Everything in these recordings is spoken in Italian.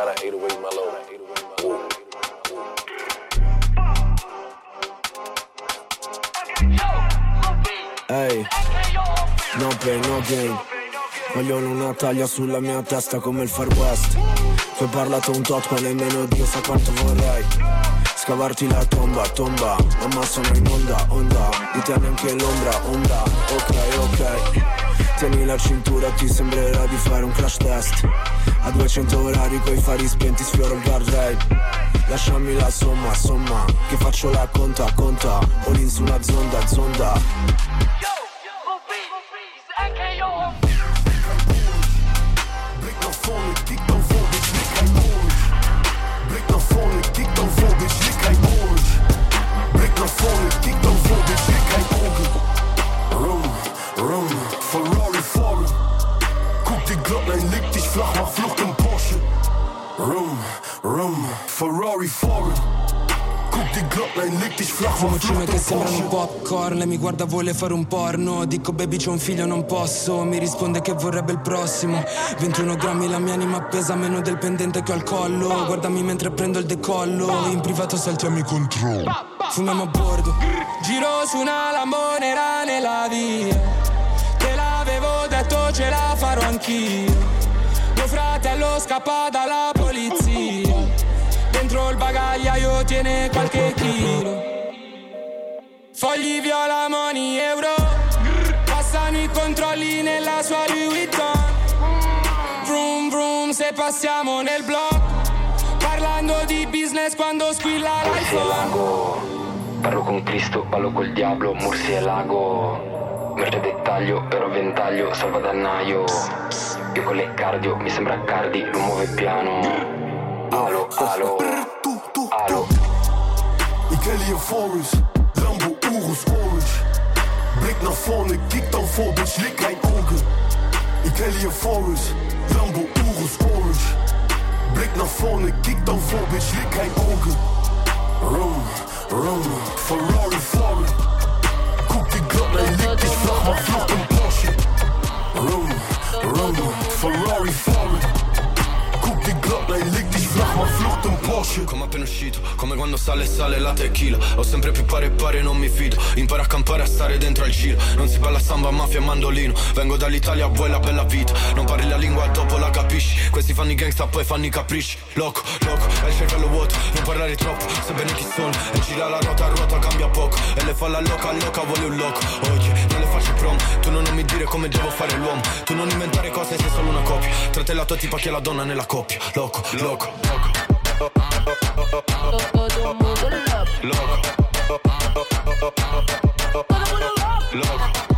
Shout out 808 Mellow. Ooh. Ehi, no pain, no gain. Vogliono una taglia sulla mia testa come il Far West. Tu hai parlato un tot, ma nemmeno Dio sa quanto vorrei. Scavarti la tomba, tomba, mamma sono in onda, onda. Di te neanche l'ombra, onda, ok, ok. Tieni la cintura, ti sembrerà di fare un crash test. A 200 orari coi fari spenti sfioro il guardrail. Lasciami la somma, somma, che faccio la conta, conta. All in su una zonda, zonda. Glocklein, leg dich flach, Fumo che sembrano popcorn Lei mi guarda vuole fare un porno. Dico baby c'ho un figlio non posso. Mi risponde che vorrebbe il prossimo. 21 grammi la mia anima pesa Meno del pendente che ho al collo. Guardami mentre prendo il decollo. In privato saltiamo i controlli Fumiamo a bordo. Giro su una lambonera nella via. Te l'avevo detto ce la farò anch'io. Mio fratello scappa dalla polizia bagagliaio tiene qualche chilo. Fogli viola, money, euro. Passano i controlli nella sua Louis Vuitton Vroom vroom se passiamo nel blog Parlando di business quando squilla l'iPhone. Parlo con Cristo, ballo col diavolo, Mursi e lago Merce dettaglio, ero ventaglio, salvadannaio Io con le cardio, mi sembra cardi, lo muove piano. Alo, alo, Ik wil hier forus, Rambo, Oerus, Orange. Blik naar voren, kijk dan voor, bitch, lik mijn ogen. Ik wil hier forus, Rambo, Oerus, Orange. Blik naar voren, kijk dan voor, bitch, lik mijn ogen. Room, room, Ferrari, Ferrari. Koek die glad, nee, lik Vlak vlag, maar vlug een Porsche. Room, room, Ferrari, Ferrari. Koek die glad, nee, lik flach, mach Flucht im Porsche. Come appena uscito, come quando sale e sale la tequila. Ho sempre più pare e pare, non mi fido. Impara a campare a stare dentro al giro. Non si balla samba, mafia e mandolino. Vengo dall'Italia, vuoi la bella vita. Non parli la lingua, dopo la capisci. Questi fanno i gangsta, poi fanno i capricci. Loco, loco, hai il cervello vuoto. Non parlare troppo, sebbene chi sono. E gira la ruota, ruota, cambia poco. E le fa la loca, loca, vuole un loco. Non le faccio prom. Tu non mi dire come devo fare l'uomo. Tu non inventare cose, sei solo una coppia Tra te e la tua tipa che è la donna nella coppia. Loco, loco, loco. My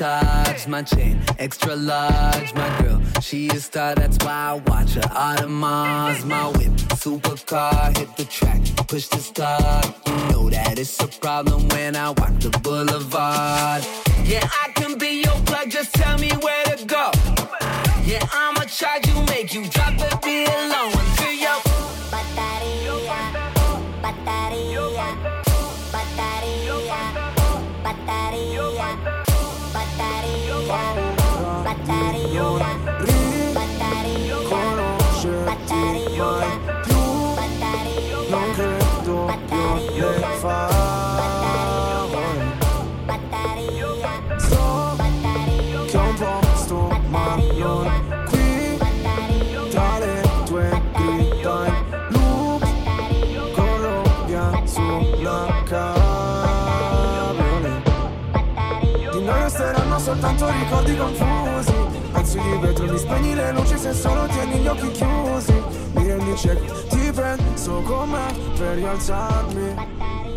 supercharged, my chain extra large. My girl, she a star, that's why I watch her. Audemars, my whip, supercar, hit the track, push the start. You know that it's a problem when I walk the boulevard. Yeah, I can be your plug, just tell me where to go. Yeah, I'ma charge you, make you drop the bill low until your Riconoscerti mai più Non soltanto ricordi confusi. Pezzi di vetro, mi spegni le luci se solo tieni gli occhi chiusi. Mi rendi cieco, ti penso com'è per rialzarmi.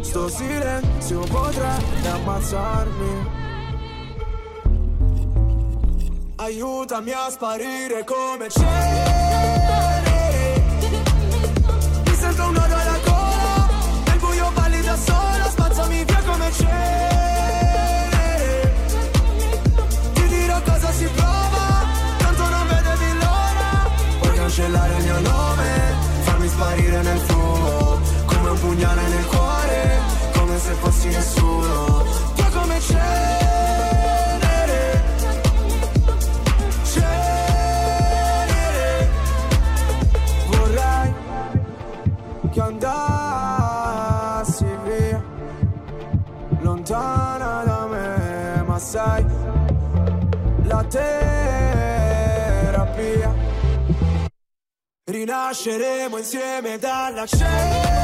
Sto silenzio potrebbe ammazzarmi. Aiutami a sparire come cenere quasi nessuno Io come cenere. Cenere. Vorrei che andassi via Lontana da me Ma sai La terapia. Rinasceremo insieme dalla cenere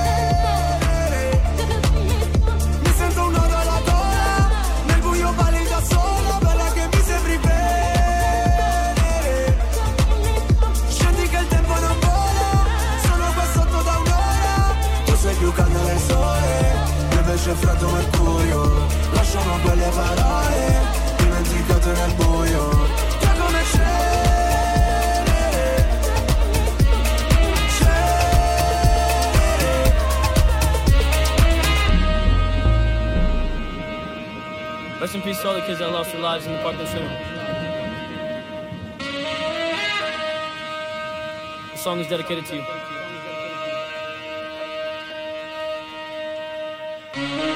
mercurio Lasciamo quelle parole Dimenticate nel buio Io come Rest in peace to all the kids that lost their lives in the Parkland shooting. The song is dedicated to you.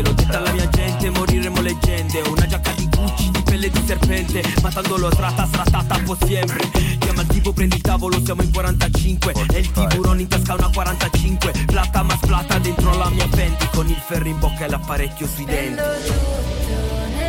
Delinquente, l'ho detta alla mia gente, moriremo leggende. Una giacca di Gucci, di pelle di serpente, matandolo strata, stratata po' sempre. Chiama il tipo, prendi il tavolo, siamo in 45. E il tiburone in tasca una 45. Plata ma splata dentro la mia venti, con il ferro in bocca e l'apparecchio sui denti.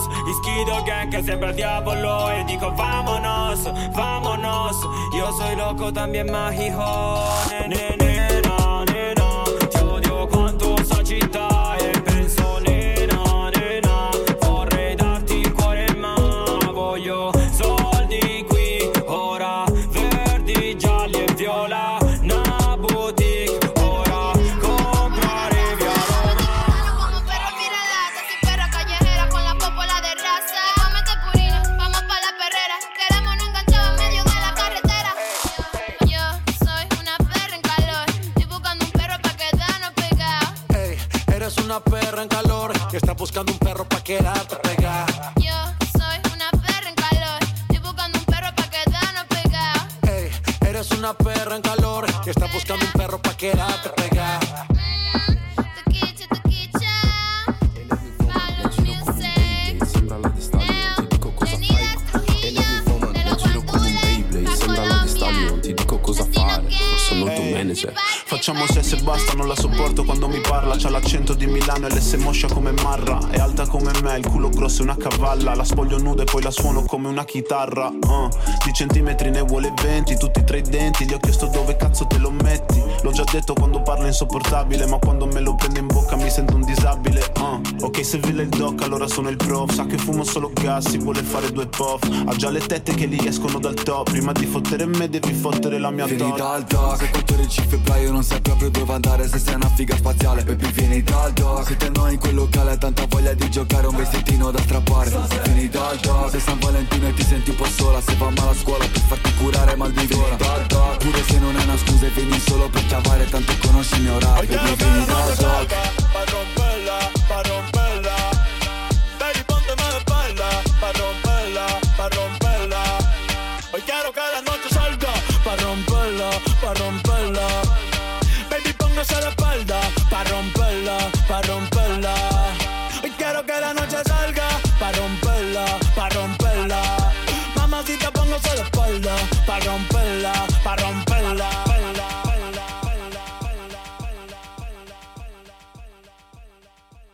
vámonos. Isquido Gang que siempre diablo, él dijo vámonos, vámonos. Yo soy loco también más hijo. Nena, nena, te odio con tus agitas. Quedarte pegada. Yo soy una perra en calor. Estoy buscando un perro pa' quedarnos pegados. Ey, eres una perra en calor que está buscando un perro pa' quedarte. E tuo manager. Facciamo sesso e basta, non la sopporto quando mi parla C'ha l'accento di Milano e l'S moscia come Marra È alta come me, il culo grosso è una cavalla La spoglio nuda e poi la suono come una chitarra uh. Di centimetri ne vuole 20, tutti tra i denti Gli ho chiesto dove cazzo te lo metti. L'ho già detto quando parla insopportabile Ma quando me lo prende in bocca mi sento un disabile uh. Ok se villa il doc allora sono il prof. Sa che fumo solo gas, si vuole fare due puff. Ha già le tette che gli escono dal top. Prima di fottere me devi fottere la mia Vieni dal doc, quattro ci febbraio non sai proprio dove andare Se sei una figa spaziale, baby vieni dal doc Se te in quel locale tanta voglia di giocare un vestitino da strappare. Vieni dal doc, se San Valentino e ti senti un po' sola. Se va male a scuola per farti curare mal di gola. Dal doc, pure se non è una scusa e vieni solo per chiavare Tanto conosci il mio rap, baby vieni dal doc Pa' romperla, pa' romperla Baby, pónteme de espalda Pa' romperla, pa' romperla Hoy quiero que la noche salga. Pa' romperla, pa' romperla Baby, póngase de